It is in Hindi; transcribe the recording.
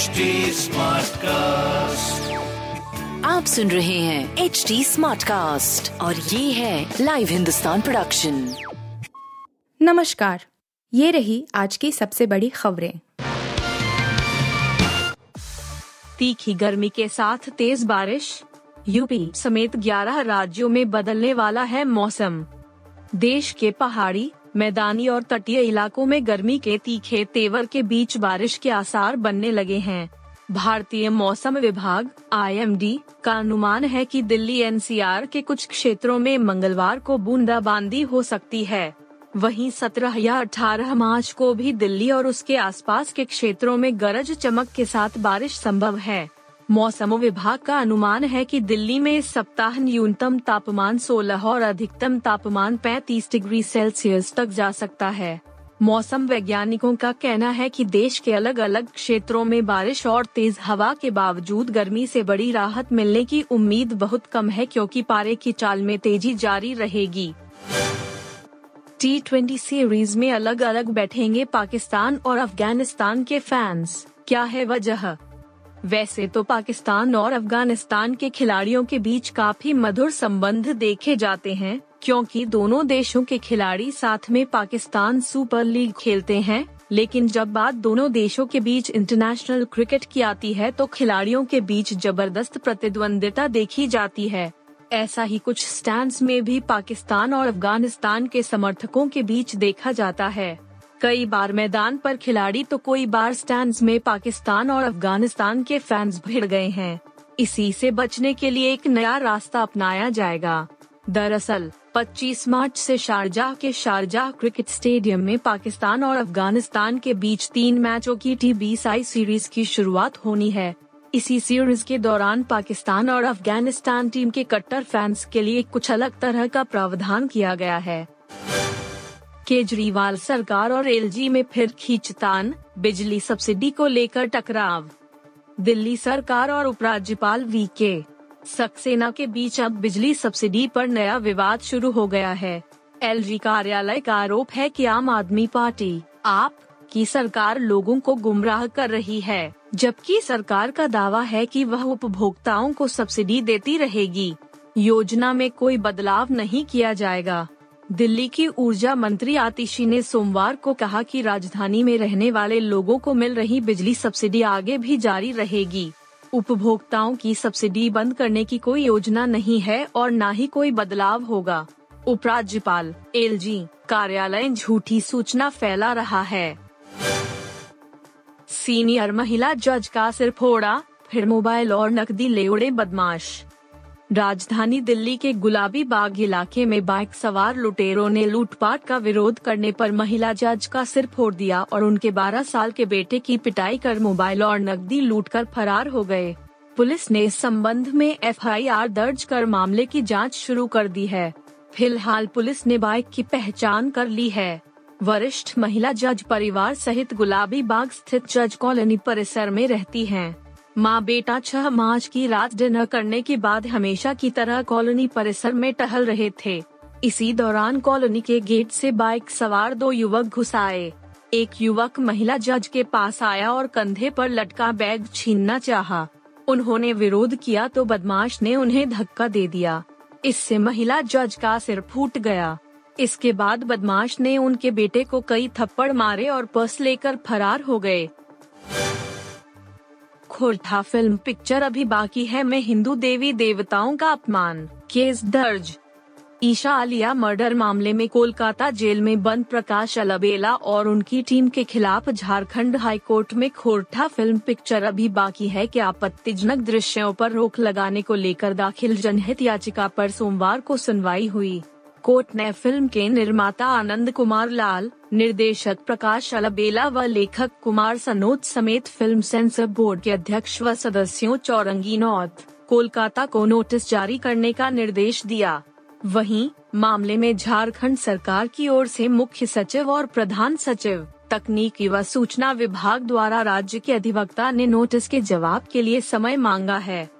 HD कास्ट आप सुन रहे हैं एच डी स्मार्ट कास्ट और ये है लाइव हिंदुस्तान प्रोडक्शन नमस्कार ये रही आज की सबसे बड़ी खबरें। तीखी गर्मी के साथ तेज बारिश यूपी समेत 11 राज्यों में बदलने वाला है मौसम। देश के पहाड़ी मैदानी और तटीय इलाकों में गर्मी के तीखे तेवर के बीच बारिश के आसार बनने लगे हैं। भारतीय मौसम विभाग आईएमडी का अनुमान है कि दिल्ली एनसीआर के कुछ क्षेत्रों में मंगलवार को बूंदाबांदी हो सकती है। वहीं 17 या 18 मार्च को भी दिल्ली और उसके आसपास के क्षेत्रों में गरज चमक के साथ बारिश संभव है। मौसम विभाग का अनुमान है कि दिल्ली में इस सप्ताह न्यूनतम तापमान 16 और अधिकतम तापमान 35 डिग्री सेल्सियस तक जा सकता है। मौसम वैज्ञानिकों का कहना है कि देश के अलग अलग क्षेत्रों में बारिश और तेज हवा के बावजूद गर्मी से बड़ी राहत मिलने की उम्मीद बहुत कम है क्योंकि पारे की चाल में तेज़ी जारी रहेगी। टी ट्वेंटी सीरीज़ में अलग अलग बैठेंगे पाकिस्तान और अफ़गानिस्तान के फैंस। क्या है वजह? वैसे तो पाकिस्तान और अफ़गानिस्तान के खिलाड़ियों के बीच काफ़ी मधुर संबंध देखे जाते हैं, क्योंकि दोनों देशों के खिलाड़ी साथ में पाकिस्तान सुपर लीग खेलते हैं, लेकिन जब बात दोनों देशों के बीच इंटरनेशनल क्रिकेट की आती है तो खिलाड़ियों के बीच ज़बरदस्त प्रतिद्वंदिता देखी जाती है। ऐसा ही कुछ स्टैंड में भी पाकिस्तान और अफ़गानिस्तान के समर्थकों के बीच देखा जाता है। कई बार मैदान पर खिलाड़ी तो कोई बार स्टैंड में पाकिस्तान और अफ़गानिस्तान के फैंस भिड़ गए हैं। इसी से बचने के लिए एक नया रास्ता अपनाया जाएगा। दरअसल 25 मार्च से शारजाह के शारजाह क्रिकेट स्टेडियम में पाकिस्तान और अफ़गानिस्तान के बीच तीन मैचों की टी बीस आई सीरीज़ की शुरुआत होनी है। इसी सीरीज़ के दौरान पाकिस्तान और अफ़गानिस्तान टीम के कट्टर फैंस के लिए कुछ अलग तरह का प्रावधान किया गया है। केजरीवाल सरकार और एलजी में फिर खींचतान, बिजली सब्सिडी को लेकर टकराव। दिल्ली सरकार और उपराज्यपाल वी के सक्सेना के बीच अब बिजली सब्सिडी पर नया विवाद शुरू हो गया है। एलजी कार्यालय का आरोप है कि आम आदमी पार्टी, आप, की सरकार लोगों को गुमराह कर रही है, जबकि सरकार का दावा है कि वह उपभोक्ताओं को सब्सिडी देती रहेगी। योजना में कोई बदलाव नहीं किया जाएगा। दिल्ली की ऊर्जा मंत्री आतिशी ने सोमवार को कहा कि राजधानी में रहने वाले लोगों को मिल रही बिजली सब्सिडी आगे भी जारी रहेगी। उपभोक्ताओं की सब्सिडी बंद करने की कोई योजना नहीं है और न ही कोई बदलाव होगा। उपराज्यपाल एल जी कार्यालय झूठी सूचना फैला रहा है। सीनियर महिला जज का सिर फोड़ा, फिर मोबाइल और नकदी ले उड़े बदमाश। राजधानी दिल्ली के गुलाबी बाग इलाके में बाइक सवार लुटेरों ने लूटपाट का विरोध करने पर महिला जज का सिर फोड़ दिया और उनके 12 साल के बेटे की पिटाई कर मोबाइल और नकदी लूटकर फरार हो गए। पुलिस ने इस संबंध में एफआईआर दर्ज कर मामले की जाँच शुरू कर दी है। फ़िलहाल पुलिस ने बाइक की पहचान कर ली है। वरिष्ठ महिला जज परिवार सहित गुलाबी बाग स्थित जज कॉलोनी परिसर में रहती हैं। माँ बेटा छह मार्च की रात डिनर करने के बाद हमेशा की तरह कॉलोनी परिसर में टहल रहे थे। इसी दौरान कॉलोनी के गेट से बाइक सवार दो युवक घुस आए। एक युवक महिला जज के पास आया और कंधे पर लटका बैग छीनना चाहा। उन्होंने विरोध किया तो बदमाश ने उन्हें धक्का दे दिया। इससे महिला जज का सिर फूट गया। इसके बाद बदमाश ने उनके बेटे को कई थप्पड़ मारे और पर्स लेकर फरार हो गए। खोरठा फ़िल्म पिक्चर अभी बाकी है। में हिंदू देवी देवताओं का अपमान। केस दर्ज। ईशा आलिया मर्डर मामले में कोलकाता जेल में बंद प्रकाश अलबेला और उनकी टीम के खिलाफ झारखंड हाईकोर्ट में खोरठा फ़िल्म पिक्चर अभी बाकी है। कि आपत्तिजनक दृश्यों पर रोक लगाने को लेकर दाखिल जनहित याचिका पर सोमवार को सुनवाई हुई? कोर्ट ने फ़िल्म के निर्माता आनंद कुमार लाल, निर्देशक प्रकाश अलबेला व लेखक कुमार सनोज समेत फ़िल्म सेंसर बोर्ड के अध्यक्ष व सदस्यों चौरंगी नौत, कोलकाता को नोटिस जारी करने का निर्देश दिया। वहीं, मामले में झारखंड सरकार की ओर से मुख्य सचिव और प्रधान सचिव, तकनीकी व सूचना विभाग द्वारा राज्य के अधिवक्ता ने नोटिस के जवाब के लिए समय मांगा है।